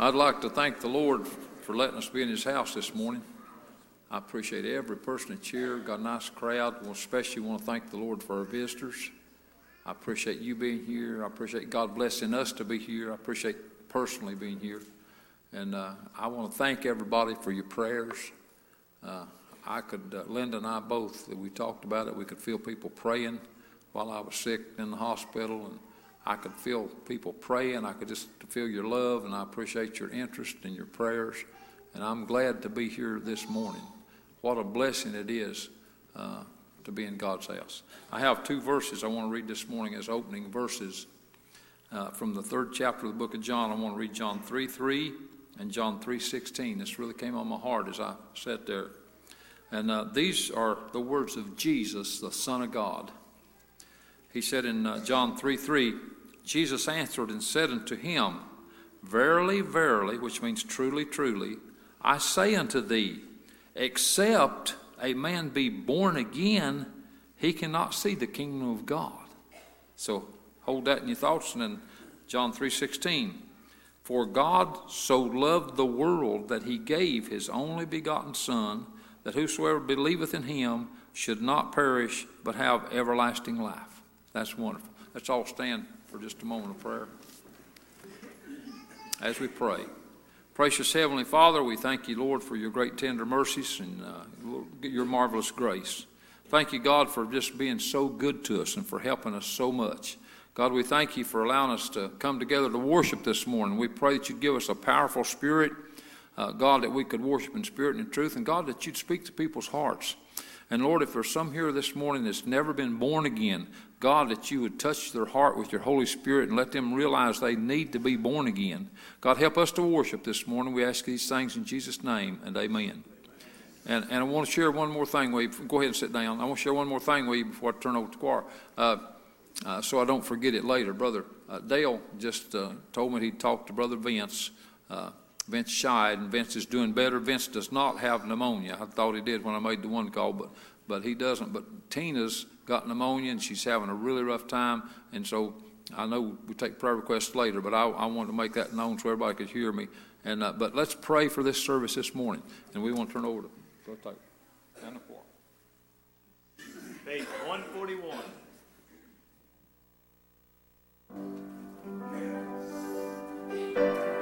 I'd like to thank the Lord for letting us be in His house this morning. I appreciate every person that's here. Got a nice crowd. Well, especially want to thank the Lord for our visitors. I appreciate you being here. I appreciate God blessing us to be here. I appreciate personally being here. And uh, I want to thank everybody for your prayers. Uh, I could, uh, Linda and I both, we talked about it. We could feel people praying while I was sick in the hospital, and I could feel people praying. I could just feel your love, and I appreciate your interest and your prayers. And I'm glad to be here this morning. What a blessing it is uh, to be in God's house. I have two verses I want to read this morning as opening verses uh, from the third chapter of the book of John. I want to read John 3 3 and John 3 16. This really came on my heart as I sat there. And uh, these are the words of Jesus, the Son of God. He said in uh, John 3 3, Jesus answered and said unto him, Verily, verily, which means truly, truly, I say unto thee, except a man be born again, he cannot see the kingdom of God. So hold that in your thoughts. And then John 3.16, For God so loved the world that he gave his only begotten Son, that whosoever believeth in him should not perish, but have everlasting life. That's wonderful. Let's all stand for just a moment of prayer. As we pray. Precious Heavenly Father, we thank you, Lord, for your great tender mercies and uh, your marvelous grace. Thank you, God, for just being so good to us and for helping us so much. God, we thank you for allowing us to come together to worship this morning. We pray that you'd give us a powerful spirit, uh, God, that we could worship in spirit and in truth, and God, that you'd speak to people's hearts. And Lord, if there's some here this morning that's never been born again, God, that you would touch their heart with your Holy Spirit and let them realize they need to be born again. God, help us to worship this morning. We ask these things in Jesus' name, and amen. And, and I want to share one more thing with you. Go ahead and sit down. I want to share one more thing with you before I turn over to the choir, uh, uh, so I don't forget it later. Brother uh, Dale just uh, told me he talked to Brother Vince. Vince shied, and Vince is doing better. Vince does not have pneumonia. I thought he did when I made the one call, but but he doesn't. But Tina's got pneumonia, and she's having a really rough time. And so I know we take prayer requests later, but I, I wanted to make that known so everybody could hear me. And uh, but let's pray for this service this morning, and we want to turn over to Brother Taylor. Page 141. I'm trusting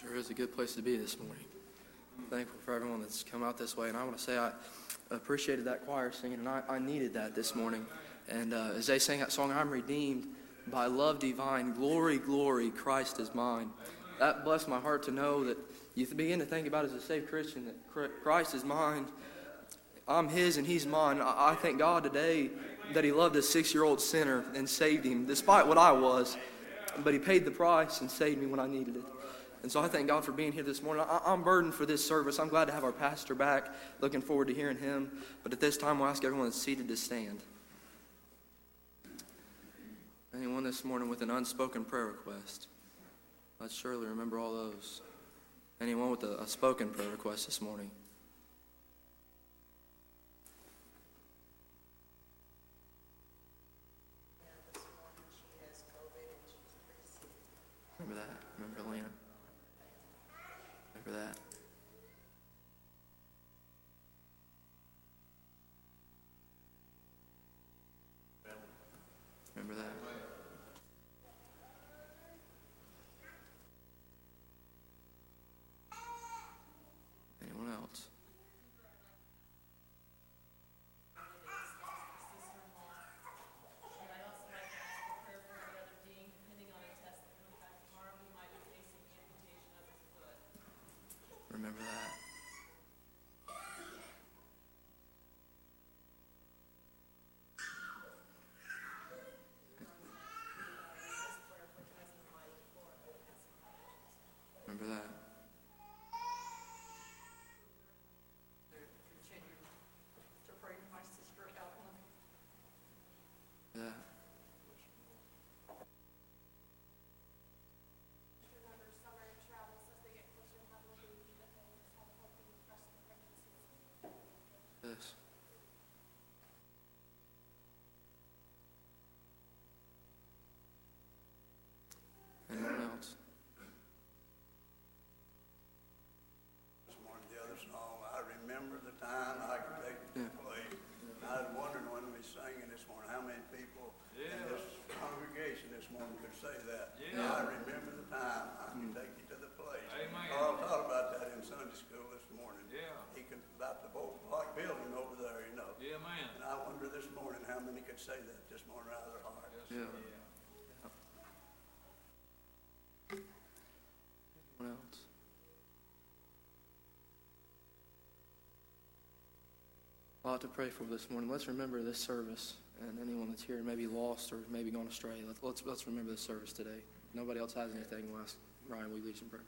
Sure is a good place to be this morning. Thankful for everyone that's come out this way. And I want to say I appreciated that choir singing, and I, I needed that this morning. And uh, as they sang that song, I'm redeemed by love divine. Glory, glory, Christ is mine. That blessed my heart to know that you begin to think about as a saved Christian that Christ is mine. I'm his and he's mine. I, I thank God today that he loved a six year old sinner and saved him, despite what I was. But he paid the price and saved me when I needed it. And so I thank God for being here this morning. I, am burdened for this service. I'm glad to have our pastor back. Looking forward to hearing him. But at this time, we'll ask everyone seated to stand. Anyone this morning with an unspoken prayer request? Let's surely remember all those. Anyone with a, a spoken prayer request this morning? Remember that? Remember Lena? Remember that? Remember that? Anyone else? And I'd also like to ask for prayer for Brother Dean, depending on a test that comes back tomorrow, he might be facing amputation of his foot. Remember that? Remember that? Continue to pray for my sister Evelyn. Yeah. remember summer travels as they get closer to having a baby, that they just have a healthy rest of the pregnancy. This. Anyone else? This morning, the other song, I remember the time I could take you to the place. And I was wondering when we sang it this morning, how many people in this congregation this morning could say that. I remember the time I could take you to the place. Amen. Carl taught about that in Sunday school this morning. Yeah. He could, about the old block building over there, you know. Yeah, man. And I wonder this morning how many could say that this morning out of their heart. Yeah. Anyone else? A lot to pray for this morning. Let's remember this service and anyone that's here maybe lost or maybe gone astray. Let's, let's, let's remember this service today. Nobody else has anything. We'll ask Ryan, will you lead us in prayer?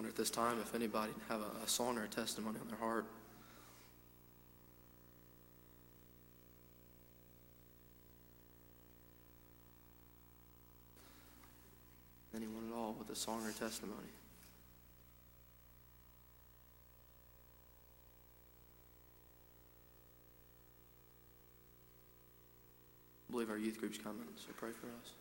wonder at this time if anybody have a, a song or a testimony on their heart. Anyone at all with a song or testimony? I believe our youth group's coming, so pray for us.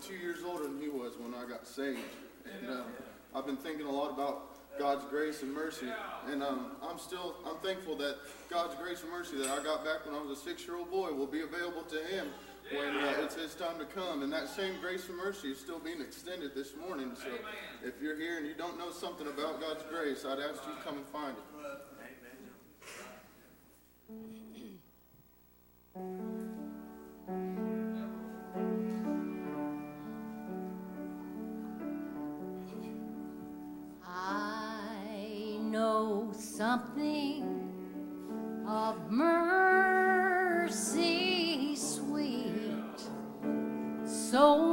Two years older than he was when I got saved. And um, I've been thinking a lot about God's grace and mercy. And um, I'm still I'm thankful that God's grace and mercy that I got back when I was a six-year-old boy will be available to him when uh, it's his time to come. And that same grace and mercy is still being extended this morning. So if you're here and you don't know something about God's grace, I'd ask you to come and find it. Something of mercy sweet. So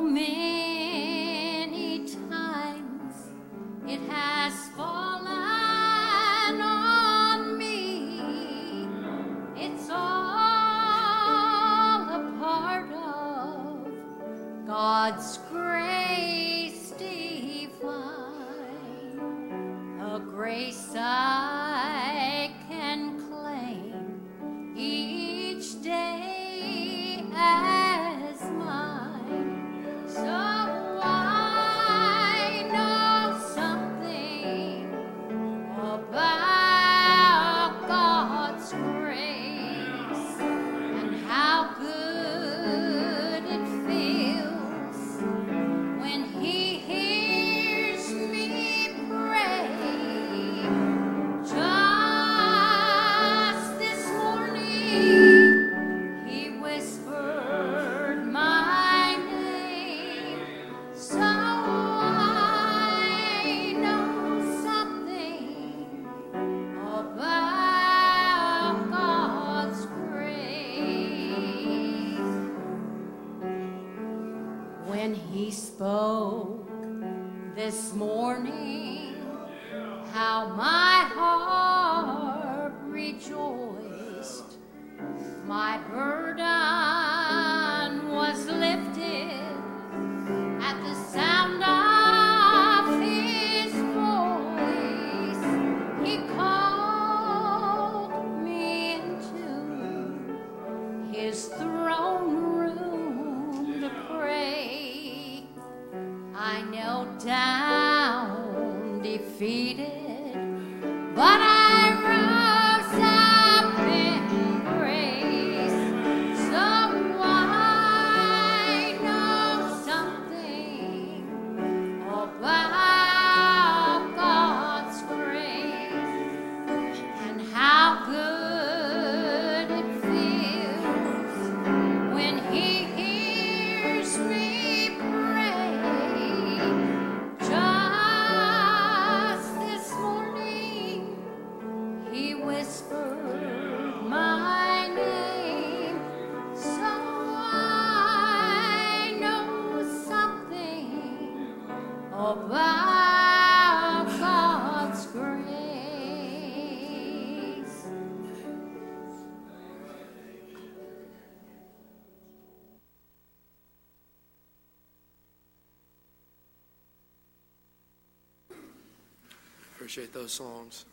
Appreciate those songs.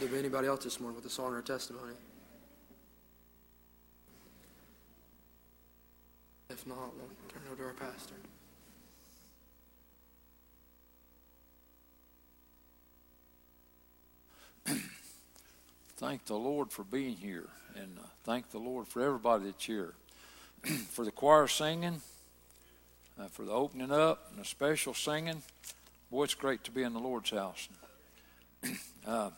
Do anybody else this morning with a song or a testimony? If not, we'll turn it over to our pastor. Thank the Lord for being here, and uh, thank the Lord for everybody that's here. for the choir singing, uh, for the opening up, and the special singing. Boy, it's great to be in the Lord's house. Uh,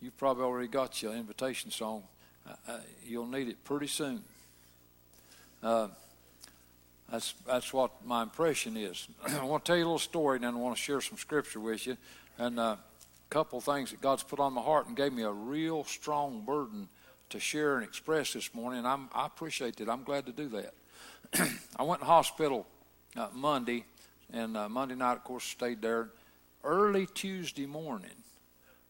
you've probably already got your invitation song. Uh, uh, you'll need it pretty soon. Uh, that's that's what my impression is. I want to tell you a little story, and then I want to share some scripture with you, and uh, a couple of things that God's put on my heart and gave me a real strong burden to share and express this morning. And I'm, I appreciate that. I'm glad to do that. I went to hospital uh, Monday, and uh, Monday night, of course, stayed there. Early Tuesday morning,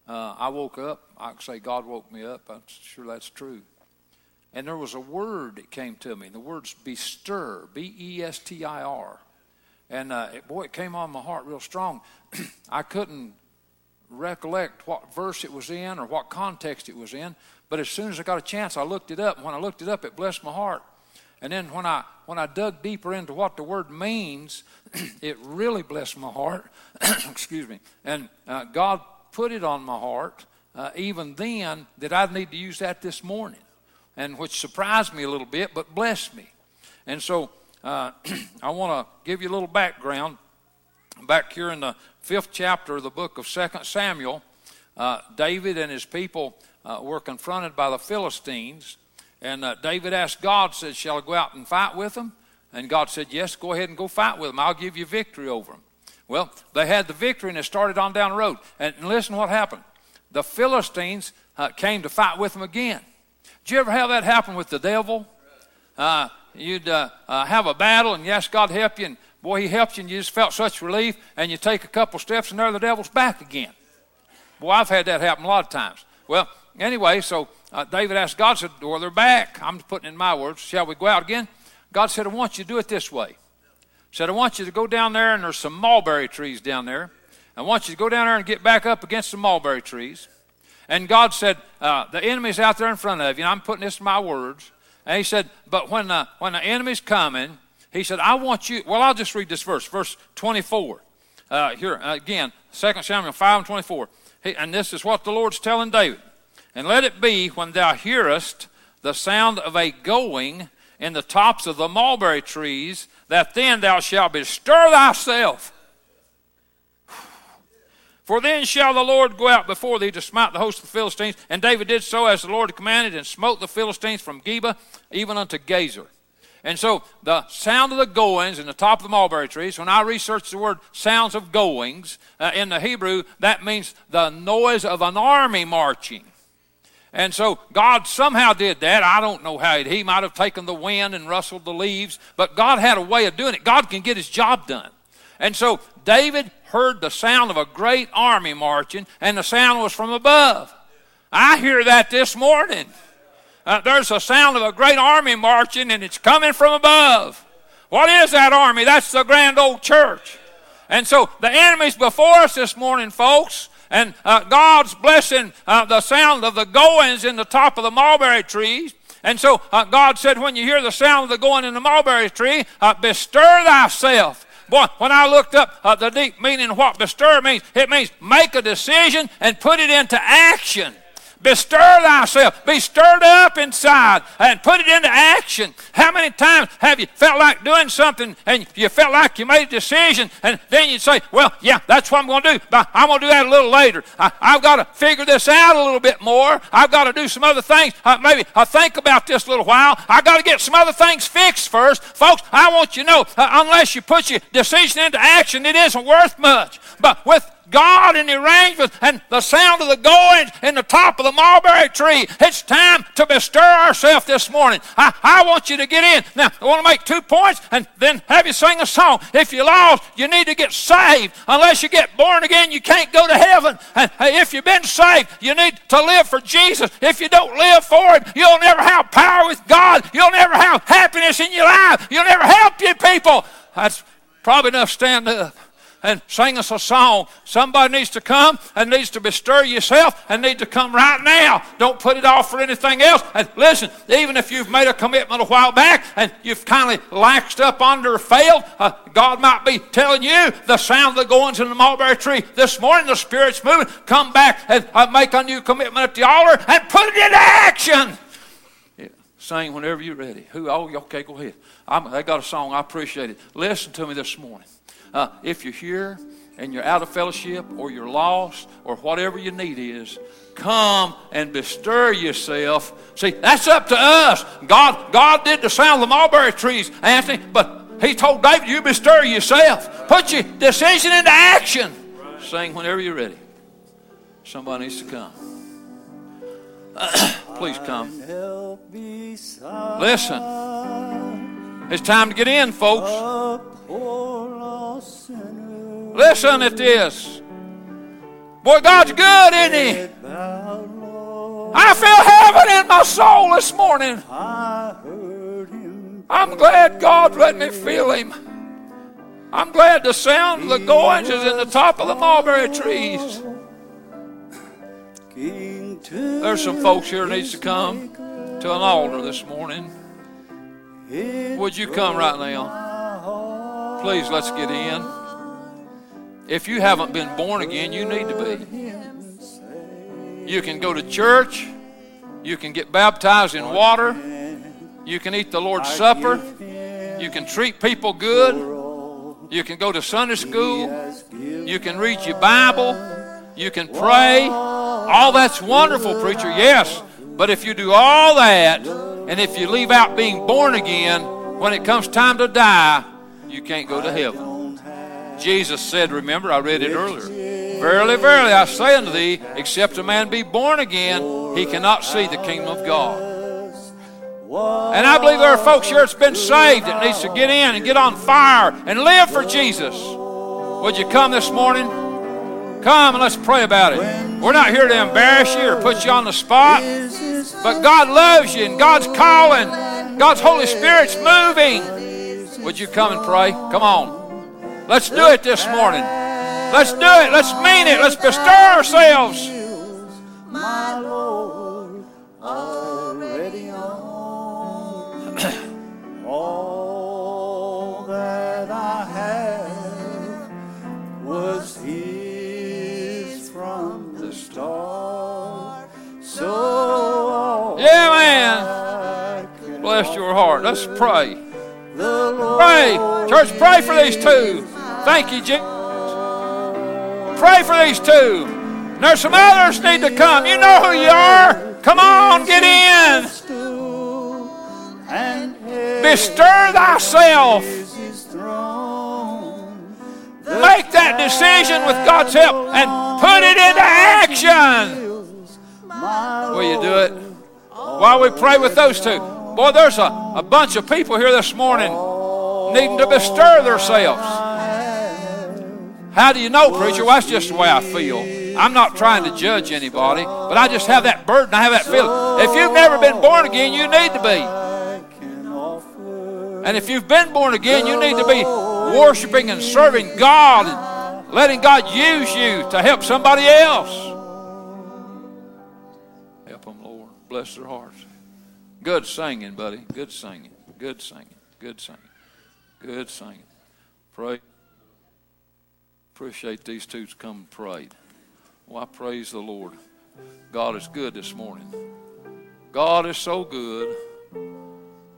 uh, I woke up. I can say God woke me up. I'm sure that's true. And there was a word that came to me. The word's bestir, B E S T I R. and uh, it, boy, it came on my heart real strong. I couldn't recollect what verse it was in or what context it was in, but as soon as I got a chance, I looked it up. And when I looked it up, it blessed my heart. And then when I when I dug deeper into what the word means, it really blessed my heart. Excuse me. And uh, God put it on my heart uh, even then that I'd need to use that this morning, and which surprised me a little bit, but blessed me. And so uh, I want to give you a little background. Back here in the fifth chapter of the book of Second Samuel, uh, David and his people uh, were confronted by the Philistines. And uh, David asked God, said, Shall I go out and fight with them? And God said, Yes, go ahead and go fight with them. I'll give you victory over them. Well, they had the victory and it started on down the road. And listen what happened. The Philistines uh, came to fight with them again. Did you ever have that happen with the devil? Uh, you'd uh, uh, have a battle and you ask God to help you, and boy, He helped you, and you just felt such relief, and you take a couple steps, and there the devil's back again. Boy, I've had that happen a lot of times. Well, anyway, so uh, David asked God, said, Well, they're back. I'm putting in my words. Shall we go out again? God said, I want you to do it this way. Said, I want you to go down there, and there's some mulberry trees down there. I want you to go down there and get back up against the mulberry trees. And God said, uh, The enemy's out there in front of you, and I'm putting this in my words. And he said, But when the, when the enemy's coming, he said, I want you. Well, I'll just read this verse, verse 24. Uh, here, uh, again, 2 Samuel 5 and 24. He, and this is what the Lord's telling David. And let it be when thou hearest the sound of a going in the tops of the mulberry trees, that then thou shalt bestir thyself. For then shall the Lord go out before thee to smite the host of the Philistines. And David did so as the Lord commanded, and smote the Philistines from Geba even unto Gazer. And so the sound of the goings in the top of the mulberry trees, when I researched the word sounds of goings uh, in the Hebrew, that means the noise of an army marching. And so God somehow did that. I don't know how. He might have taken the wind and rustled the leaves, but God had a way of doing it. God can get his job done. And so David heard the sound of a great army marching, and the sound was from above. I hear that this morning. Uh, there's a sound of a great army marching, and it's coming from above. What is that army? That's the grand old church. And so the enemy's before us this morning, folks. And uh, God's blessing uh, the sound of the goings in the top of the mulberry trees. And so uh, God said, when you hear the sound of the going in the mulberry tree, uh, bestir thyself. Boy, when I looked up uh, the deep meaning of what bestir means, it means make a decision and put it into action. Bestir thyself. Be stirred up inside and put it into action. How many times have you felt like doing something and you felt like you made a decision and then you say, well, yeah, that's what I'm going to do, but I'm going to do that a little later. I, have got to figure this out a little bit more. I've got to do some other things. Uh, maybe I'll think about this a little while. I've got to get some other things fixed first. Folks, I want you to know, uh, unless you put your decision into action, it isn't worth much. But with God in the arrangement and the sound of the goings in the top of the mulberry tree. It's time to bestir ourselves this morning. I, I want you to get in. Now, I want to make two points and then have you sing a song. If you're lost, you need to get saved. Unless you get born again, you can't go to heaven. And if you've been saved, you need to live for Jesus. If you don't live for Him, you'll never have power with God. You'll never have happiness in your life. You'll never help your people. That's probably enough stand up and sing us a song. Somebody needs to come and needs to bestir yourself and need to come right now. Don't put it off for anything else. And listen, even if you've made a commitment a while back and you've kind of laxed up under or failed, uh, God might be telling you the sound the goings in the mulberry tree. This morning the Spirit's moving. Come back and uh, make a new commitment at the altar and put it into action. Sing whenever you're ready. Who? Oh, okay, go ahead. I'm, they got a song. I appreciate it. Listen to me this morning. Uh, if you're here and you're out of fellowship or you're lost or whatever your need is, come and bestir yourself. See, that's up to us. God, God did the sound of the mulberry trees, Anthony, but He told David, you bestir yourself. Put your decision into action. Sing whenever you're ready. Somebody needs to come. Please come. Listen. It's time to get in, folks. Listen at this. Boy, God's good, isn't He? I feel heaven in my soul this morning. I'm glad God let me feel Him. I'm glad the sound of the goings is in the top of the mulberry trees. There's some folks here needs to come to an altar this morning. Would you come right now? Please, let's get in. If you haven't been born again, you need to be. You can go to church. You can get baptized in water. You can eat the Lord's Supper. You can treat people good. You can go to Sunday school. You can read your Bible. You can pray. All that's wonderful, preacher, yes. But if you do all that, and if you leave out being born again, when it comes time to die, you can't go to heaven. Jesus said, remember, I read it earlier. Verily, verily, I say unto thee, except a man be born again, he cannot see the kingdom of God. And I believe there are folks here that's been saved that needs to get in and get on fire and live for Jesus. Would you come this morning? Come and let's pray about it. We're not here to embarrass you or put you on the spot, but God loves you and God's calling. God's Holy Spirit's moving. Would you come and pray? Come on. Let's do it this morning. Let's do it. Let's mean it. Let's bestir ourselves. Bless your heart. Let's pray. Pray. Church, pray for these two. Thank you, Jesus. Pray for these two. And there's some others need to come. You know who you are. Come on, get in. Bestir thyself. is His throne. Make that decision with God's help and put it into action. Will you do it? While we pray with those two. Boy, there's a, a bunch of people here this morning needing to bestir themselves. How do you know, preacher? Well, that's just the way I feel. I'm not trying to judge anybody, but I just have that burden. I have that feeling. If you've never been born again, you need to be. And if you've been born again, you need to be worshiping and serving God and letting God use you to help somebody else. Help them, Lord. Bless their hearts. Good singing, buddy. Good singing. Good singing. Good singing. Good singing. Pray. Appreciate these two to come and prayed. Well, I praise the Lord. God is good this morning. God is so good.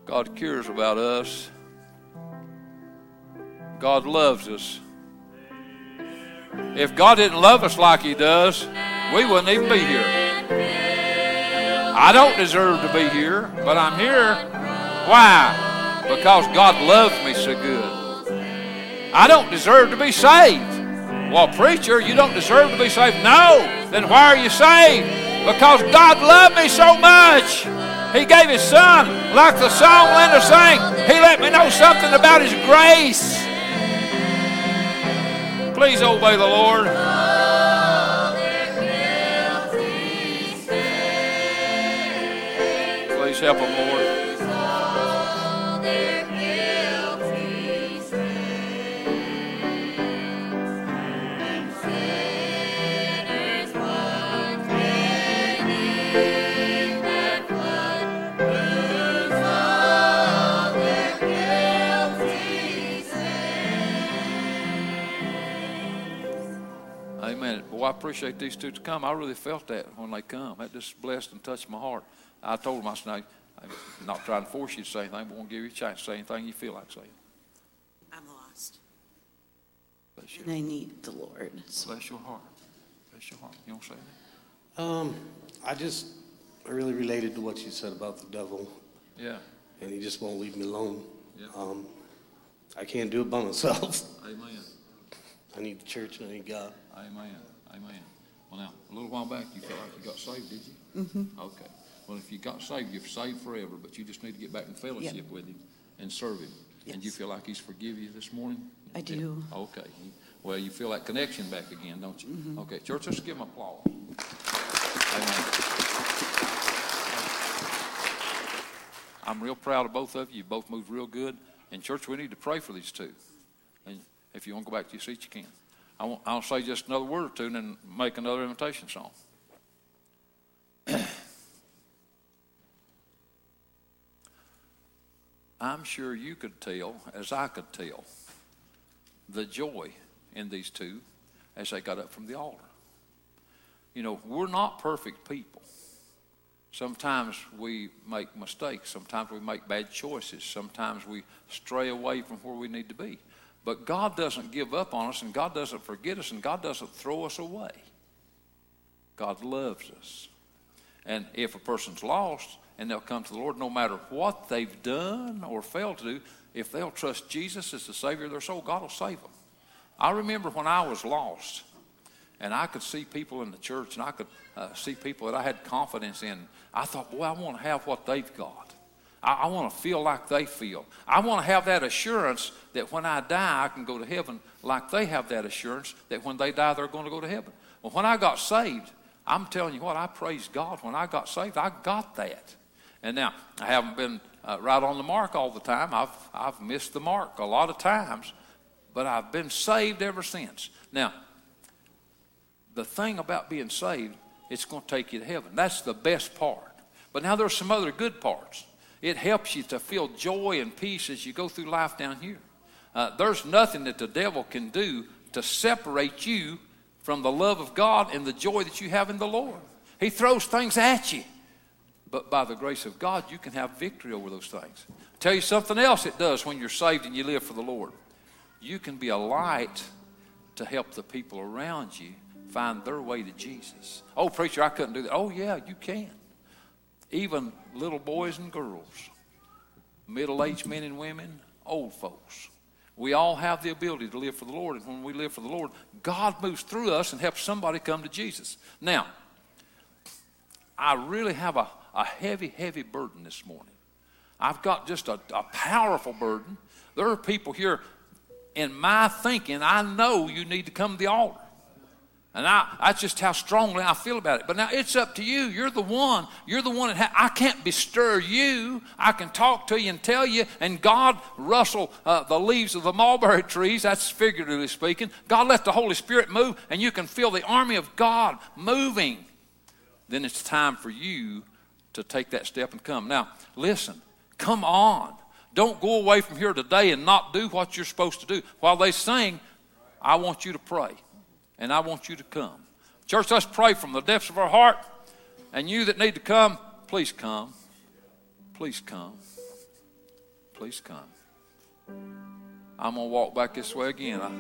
God cares about us. God loves us. If God didn't love us like He does, we wouldn't even be here. I don't deserve to be here, but I'm here. Why? Because God loves me so good. I don't deserve to be saved. Well, preacher, you don't deserve to be saved. No. Then why are you saved? Because God loved me so much. He gave His Son, like the song Linda sang. He let me know something about His grace. Please obey the Lord. Please help them, Lord. Amen. Boy, I appreciate these two to come. I really felt that when they come. That just blessed and touched my heart. I told him, I said, I'm not trying to force you to say anything, but I want to give you a chance to say anything you feel like saying. I'm lost. Bless you. And I need the Lord. So Bless your heart. Bless your heart. You don't say anything? Um, I just, I really related to what you said about the devil, Yeah. and he just won't leave me alone. Yeah. Um, I can't do it by myself. Amen. I need the church and I need God. Amen. Amen. Well, now, a little while back, you felt like you got saved, did you? Mm-hmm. Okay. Well, if you got saved, you're saved forever, but you just need to get back in fellowship with Him and serve Him. And you feel like He's forgive you this morning? I do. Okay. Well, you feel that connection back again, don't you? Mm-hmm. Okay. Church, let's give Him applause. Amen. I'm real proud of both of you. You both moved real good. And church, we need to pray for these two. And If you want to go back to your seat, you can. I won't, I'll say just another word or two and then make another invitation song. I'm sure you could tell, as I could tell, the joy in these two as they got up from the altar. You know, we're not perfect people. Sometimes we make mistakes. Sometimes we make bad choices. Sometimes we stray away from where we need to be. But God doesn't give up on us, and God doesn't forget us, and God doesn't throw us away. God loves us. And if a person's lost and they'll come to the Lord, no matter what they've done or failed to do, if they'll trust Jesus as the Savior of their soul, God will save them. I remember when I was lost and I could see people in the church and I could uh, see people that I had confidence in. I thought, boy, I want to have what they've got. I, I want to feel like they feel. I want to have that assurance that when I die, I can go to heaven like they have that assurance that when they die, they're going to go to heaven. Well, when I got saved, I'm telling you what, I praise God. When I got saved, I got that. And now, I haven't been uh, right on the mark all the time. I've, I've missed the mark a lot of times, but I've been saved ever since. Now, the thing about being saved, it's going to take you to heaven. That's the best part. But now there's some other good parts. It helps you to feel joy and peace as you go through life down here. Uh, there's nothing that the devil can do to separate you from the love of God and the joy that you have in the Lord. He throws things at you. But by the grace of God, you can have victory over those things. I'll tell you something else it does when you're saved and you live for the Lord. You can be a light to help the people around you find their way to Jesus. Oh, preacher, I couldn't do that. Oh, yeah, you can. Even little boys and girls, middle aged men and women, old folks. We all have the ability to live for the Lord. And when we live for the Lord, God moves through us and helps somebody come to Jesus. Now, I really have a, a heavy, heavy burden this morning. I've got just a, a powerful burden. There are people here in my thinking, I know you need to come to the altar. And I, that's just how strongly I feel about it. But now it's up to you. You're the one. You're the one that ha- I can't bestir you. I can talk to you and tell you. And God rustle uh, the leaves of the mulberry trees. That's figuratively speaking. God let the Holy Spirit move, and you can feel the army of God moving. Then it's time for you to take that step and come. Now, listen. Come on. Don't go away from here today and not do what you're supposed to do. While they sing, I want you to pray and I want you to come. Church, let's pray from the depths of our heart. And you that need to come, please come. Please come. Please come. I'm going to walk back this way again. I,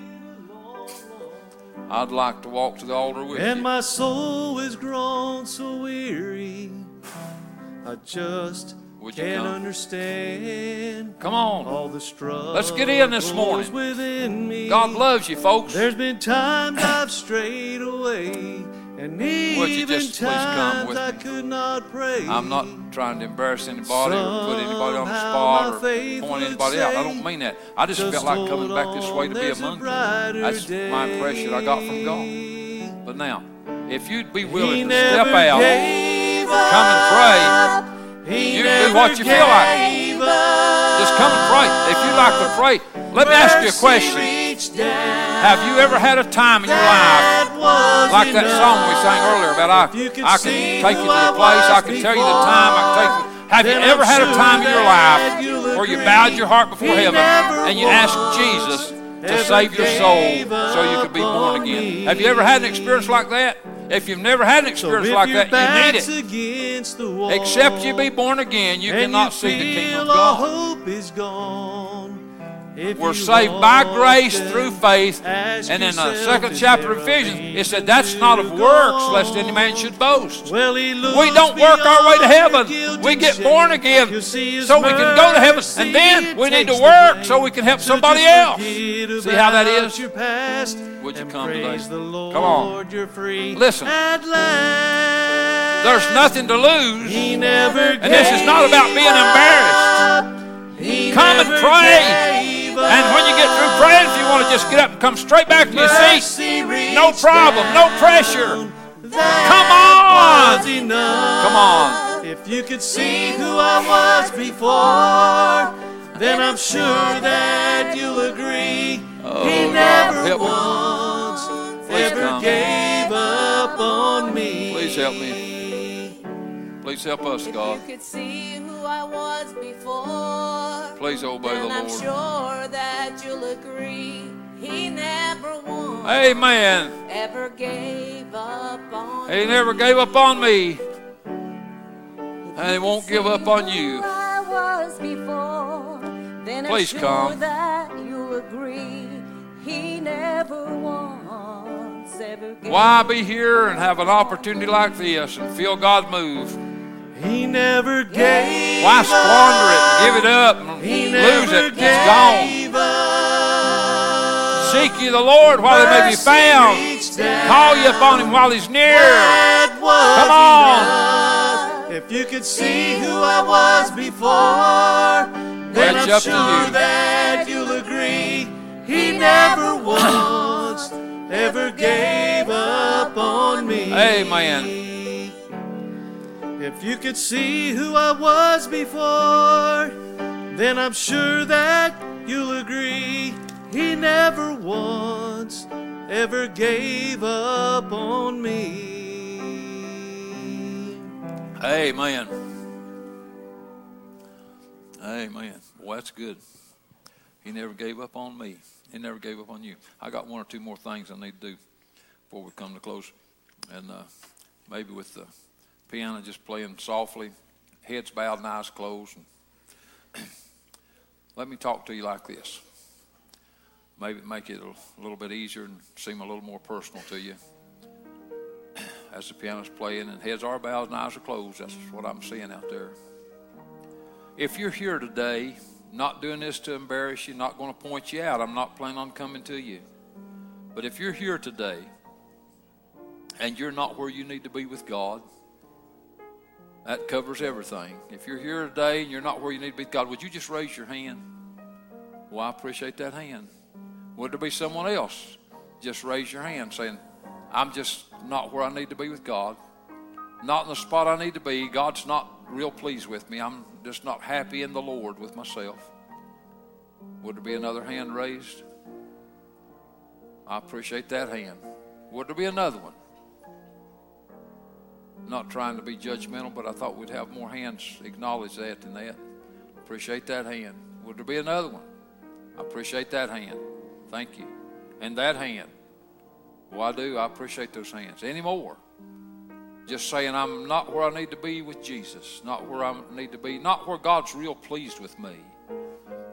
I'd like to walk to the altar with And you. my soul is grown so weary, I just Would you can't come? understand Come on. all the struggles Let's get in this morning. within me. God loves you, folks. There's been times I've strayed away, and Would you just please come with I me? could not pray. I'm not trying to embarrass anybody or put anybody on the spot or point anybody out. I don't mean that. I just felt like coming back this way to be among you. That's my impression I got from God. But now, if you'd be willing to step out, come and pray, you do what you feel like. Just come and pray. If you'd like to pray, let me ask you a question. Have you ever had a time in your life like that song we sang earlier about I, I can take you to the place, I can tell you the time, I can take you. Have you ever had a time in your life where you bowed your heart before heaven and you asked Jesus to save your soul so you could be born again? Have you ever had an experience like that? If you've never had an experience like that, you need it. Against the wall, Except you be born again, you cannot you see the kingdom of God. hope is gone. If We're saved by grace through faith. And in the second chapter of Ephesians, it said, That's not of works, lest any man should boast. Well, We don't work our way to heaven. We get born again You'll see his so we can go to heaven. And then we need to work so we can help somebody else. See how that is? Would you come today? Come on. Listen. There's nothing to lose. He never And this is not about being embarrassed. Come and pray. And when you get through praying, if you want to just get up and come straight back to your seat, no problem, no pressure. Come on. Come on. If you could see who I was before, then I'm sure that you'll agree Oh, he never once ever gave up on me. Please help me. Please help us, God. You could see who I was before. Please obey the then I'm Lord. sure that you'll agree. He never once Amen. ever gave up on He never gave up on me. And he won't give up on you. I was before. Please I'm sure come. that you'll agree. He never gave Why be here and have an opportunity like this and feel God move? He never gave Why squander it? Give it up He lose it. It's gone. up. Seek ye the Lord while he may be found. Call ye upon him while he's near. Come on. If you could see who I was before, then it's I'm up to you. that you'll agree. He never once ever gave up on me. Amen. If you could see who I was before, then I'm sure that you'll agree. He never once ever gave up on me. Amen. Amen. Well, that's good. He never gave up on me. He never gave up on you. I got one or two more things I need to do before we come to close. And uh, maybe with the piano just playing softly, heads bowed and eyes closed. And let me talk to you like this. Maybe make it a little bit easier and seem a little more personal to you as the piano's playing and heads are bowed and eyes are closed. That's what I'm seeing out there. If you're here today, not doing this to embarrass you, not going to point you out, I'm not planning on coming to you. But if you're here today and you're not where you need to be with God, that covers everything. If you're here today and you're not where you need to be God, would you just raise your hand? Well, I appreciate that hand. Would there be someone else? Just raise your hand saying, I'm just not where I need to be with God. Not in the spot I need to be. God's not real pleased with me. I'm just not happy in the Lord with myself. Would there be another hand raised? I appreciate that hand. Would there be another one? Not trying to be judgmental, but I thought we'd have more hands acknowledge that than that. Appreciate that hand. Would there be another one? I appreciate that hand. Thank you. And that hand. Well, I do. I appreciate those hands. Any more? Just saying I'm not where I need to be with Jesus, not where I need to be, not where God's real pleased with me.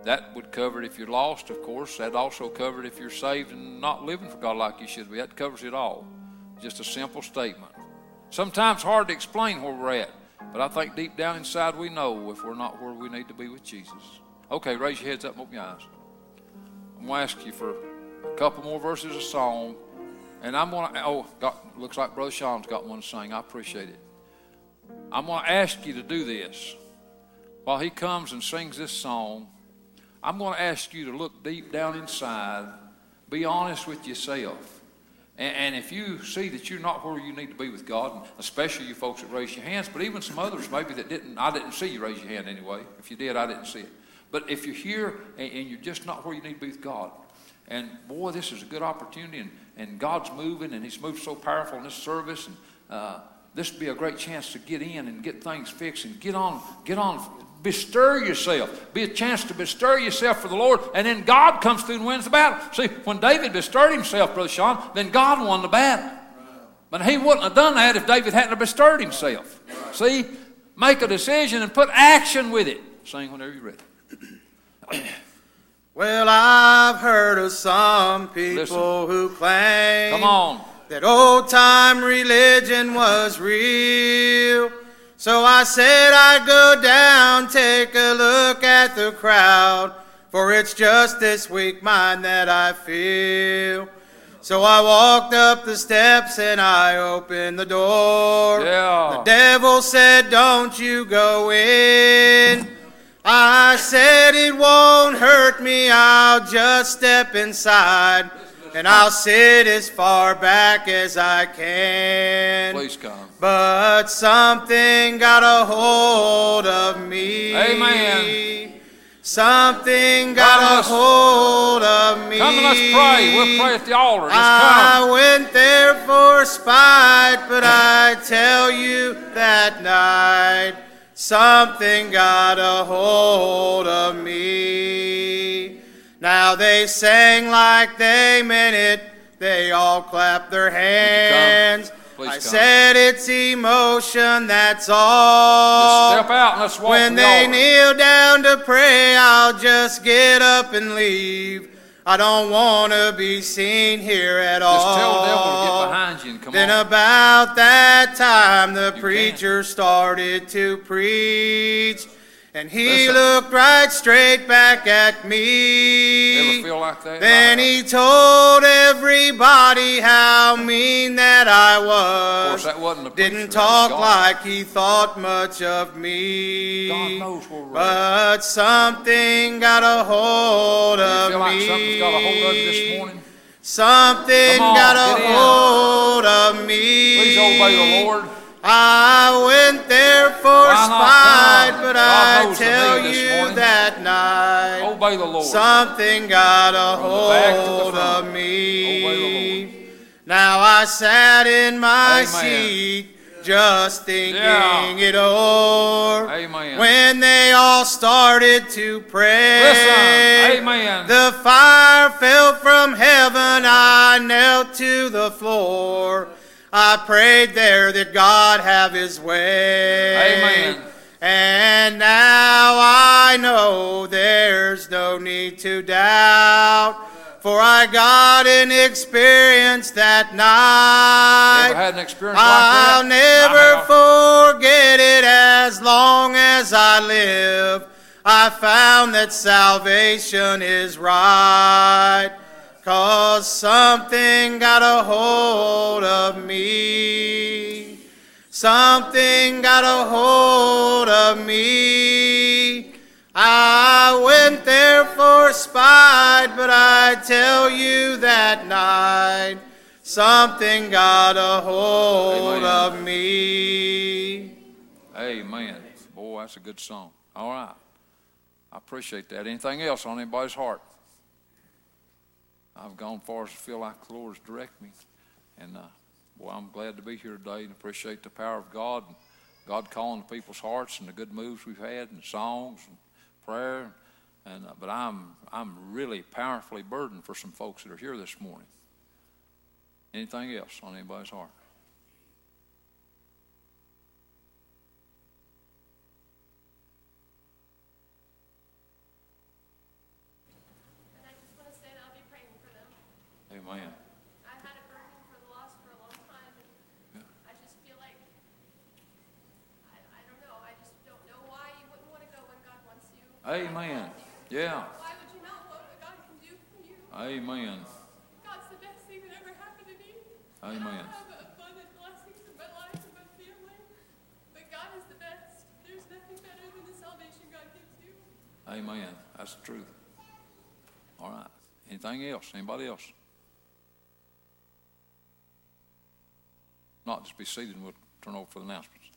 That would cover it if you're lost, of course. That also covered it if you're saved and not living for God like you should be. That covers it all. Just a simple statement. Sometimes hard to explain where we're at, but I think deep down inside we know if we're not where we need to be with Jesus. Okay, raise your heads up and open your eyes. I'm going to ask you for a couple more verses of song. And I'm going to, oh, got, looks like Brother Sean's got one to sing. I appreciate it. I'm going to ask you to do this. While he comes and sings this song, I'm going to ask you to look deep down inside, be honest with yourself. And, if you see that you're not where you need to be with God, and especially you folks that raise your hands, but even some others maybe that didn't, I didn't see you raise your hand anyway. If you did, I didn't see it. But if you're here and, and you're just not where you need to be with God, and boy, this is a good opportunity, and, and God's moving, and He's moved so powerful in this service, and uh, this would be a great chance to get in and get things fixed and get on, get on, bestir yourself. Be a chance to bestir yourself for the Lord, and then God comes through and wins the battle. See, when David bestirred himself, Brother Sean, then God won the battle. But he wouldn't have done that if David hadn't bestirred himself. See, make a decision and put action with it. Sing whenever you're ready. Well, I've heard of some people Listen. who claim Come on. that old time religion was real. So I said I'd go down, take a look at the crowd, for it's just this weak mind that I feel. So I walked up the steps and I opened the door. Yeah. The devil said, Don't you go in. I said it won't hurt me, I'll just step inside and I'll sit as far back as I can. Please come. But something got a hold of me. Amen. Something got a let's- hold of me. Come and let's pray. We'll pray at the altar. Just I come. went there for spite, but I tell you that night something got a hold of me. Now they sang like they meant it. They all clapped their hands. Please I come. said it's emotion, that's all. Just step out and let's walk When the they altar. kneel down to pray, I'll just get up and leave. I don't want to be seen here at all. Just tell the devil to get behind you and come Then on. about that time, the preacher started to preach. And he Listen. looked right straight back at me. Ever feel like that? Then he told everybody how mean that I was. Of course, that wasn't the Didn't preacher, that was talk like he thought much of me. God knows we're right. But something got a hold of feel like me. something's got a hold of you this morning? Something on, got a in. hold of me. Please obey the Lord. I went there for not spite, but God I tell you that night. Obey the Lord. Something got a From the back to the hold of me. Now I sat in my Amen. seat just thinking Yeah. it over. Amen. When they all started to pray, the fire fell from heaven. I knelt to the floor. I prayed there that God have His way. Amen. And now I know there's no need to doubt, for I got an experience that night. Ever had an experience I'll that? never forget it as long as I live. I found that salvation is right. Cause something got a hold of me. Something got a hold of me. I went there for spite, but I tell you that night, something got a hold Amen. of me. Amen. Boy, that's a good song. All right. I appreciate that. Anything else on anybody's heart? I've gone far as to feel like the Lord's direct me. And, uh, boy, I'm glad to be here today and appreciate the power of God and God calling to people's hearts and the good moves we've had and songs and prayer. And, uh, but I'm, I'm really powerfully burdened for some folks that are here this morning. Anything else on anybody's heart? And I just want to say that I'll be praying for them. Amen. I've had a burden for the lost for a long time, and I just feel like, I, I don't know, I just don't know why you wouldn't want to go when God wants you. Amen. Yeah. Why would you not want what God can do for you? Amen. God's the best thing that ever happened to me. Amen. I have abundant blessings in my life and my family, but God is the best. There's nothing better than the salvation God gives you. Amen. That's the truth. All right. Anything else? Anybody else? Not just be seated and we'll turn over for the announcements.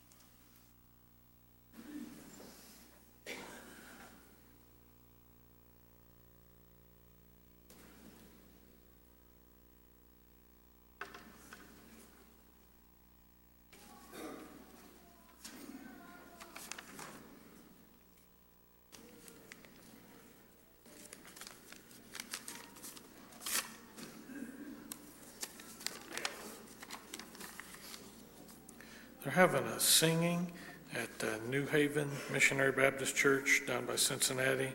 A singing at uh, New Haven Missionary Baptist Church down by Cincinnati,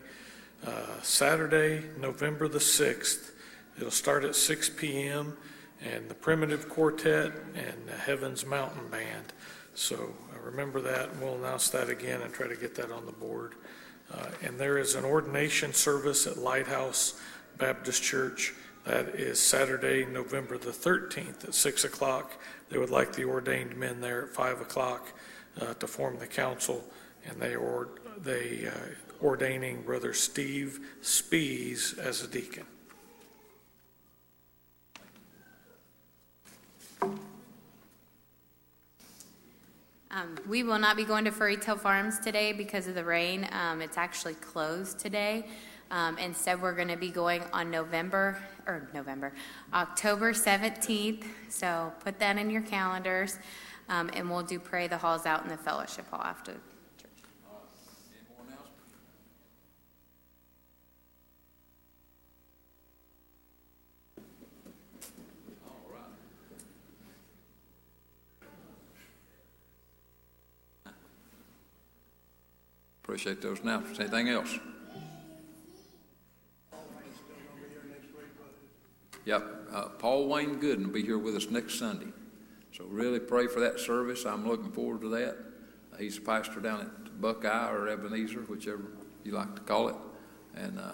uh, Saturday, November the 6th. It'll start at 6 p.m. and the Primitive Quartet and the Heavens Mountain Band. So uh, remember that, and we'll announce that again and try to get that on the board. Uh, and there is an ordination service at Lighthouse Baptist Church. That is Saturday, November the 13th at 6 o'clock. They would like the ordained men there at 5 o'clock uh, to form the council, and they are they uh, ordaining Brother Steve Spees as a deacon. Um, we will not be going to Furry Tail Farms today because of the rain. Um, it's actually closed today. Um, instead, we're going to be going on November, or November, October 17th. So put that in your calendars. Um, and we'll do Pray the Halls out in the fellowship hall after church. Anyone else? All right. Appreciate those announcements. Anything else? Yep, uh, Paul Wayne Gooden will be here with us next Sunday. So really pray for that service. I'm looking forward to that. Uh, He's a pastor down at Buckeye or Ebenezer, whichever you like to call it. And uh,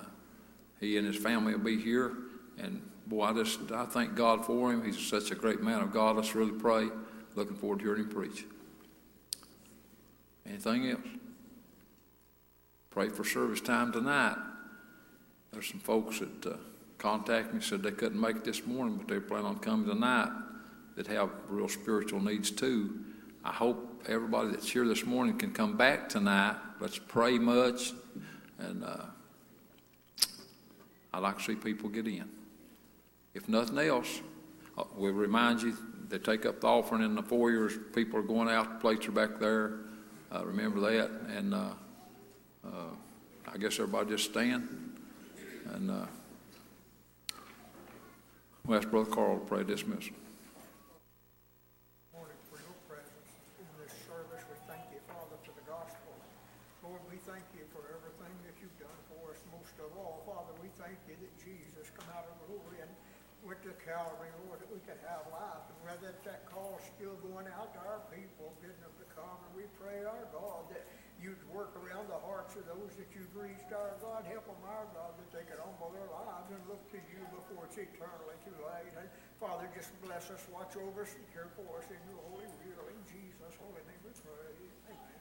he and his family will be here. And boy, I just I thank God for him. He's such a great man of God. Let's really pray. Looking forward to hearing him preach. Anything else? Pray for service time tonight. There's some folks that uh, contacted me said they couldn't make it this morning, but they plan on coming tonight that have real spiritual needs too. I hope everybody that's here this morning can come back tonight. Let's pray much, and uh, I'd like to see people get in. If nothing else, uh, we'll remind you they take up the offering in the foyer. as People are going out. The plates are back there. Uh, remember that, and uh, uh, I guess everybody just stand and. We'll ask Brother Carl to pray dismiss. morning for your presence in this service. We thank you, Father, for the gospel. Lord, we thank you for everything that you've done for us. Most of all, Father, we thank you that Jesus come out of glory and went to Calvary, Lord, that we could have life. And whether that, that call's still going out to our people, bidding them to come. And we pray, our God, that you'd work around the hearts of those that you've reached, our God. Help them, our God, that they could humble their lives to you before it's eternally too late. And Father, just bless us, watch over us, and care for us in your holy will. In Jesus' holy name we pray. Amen.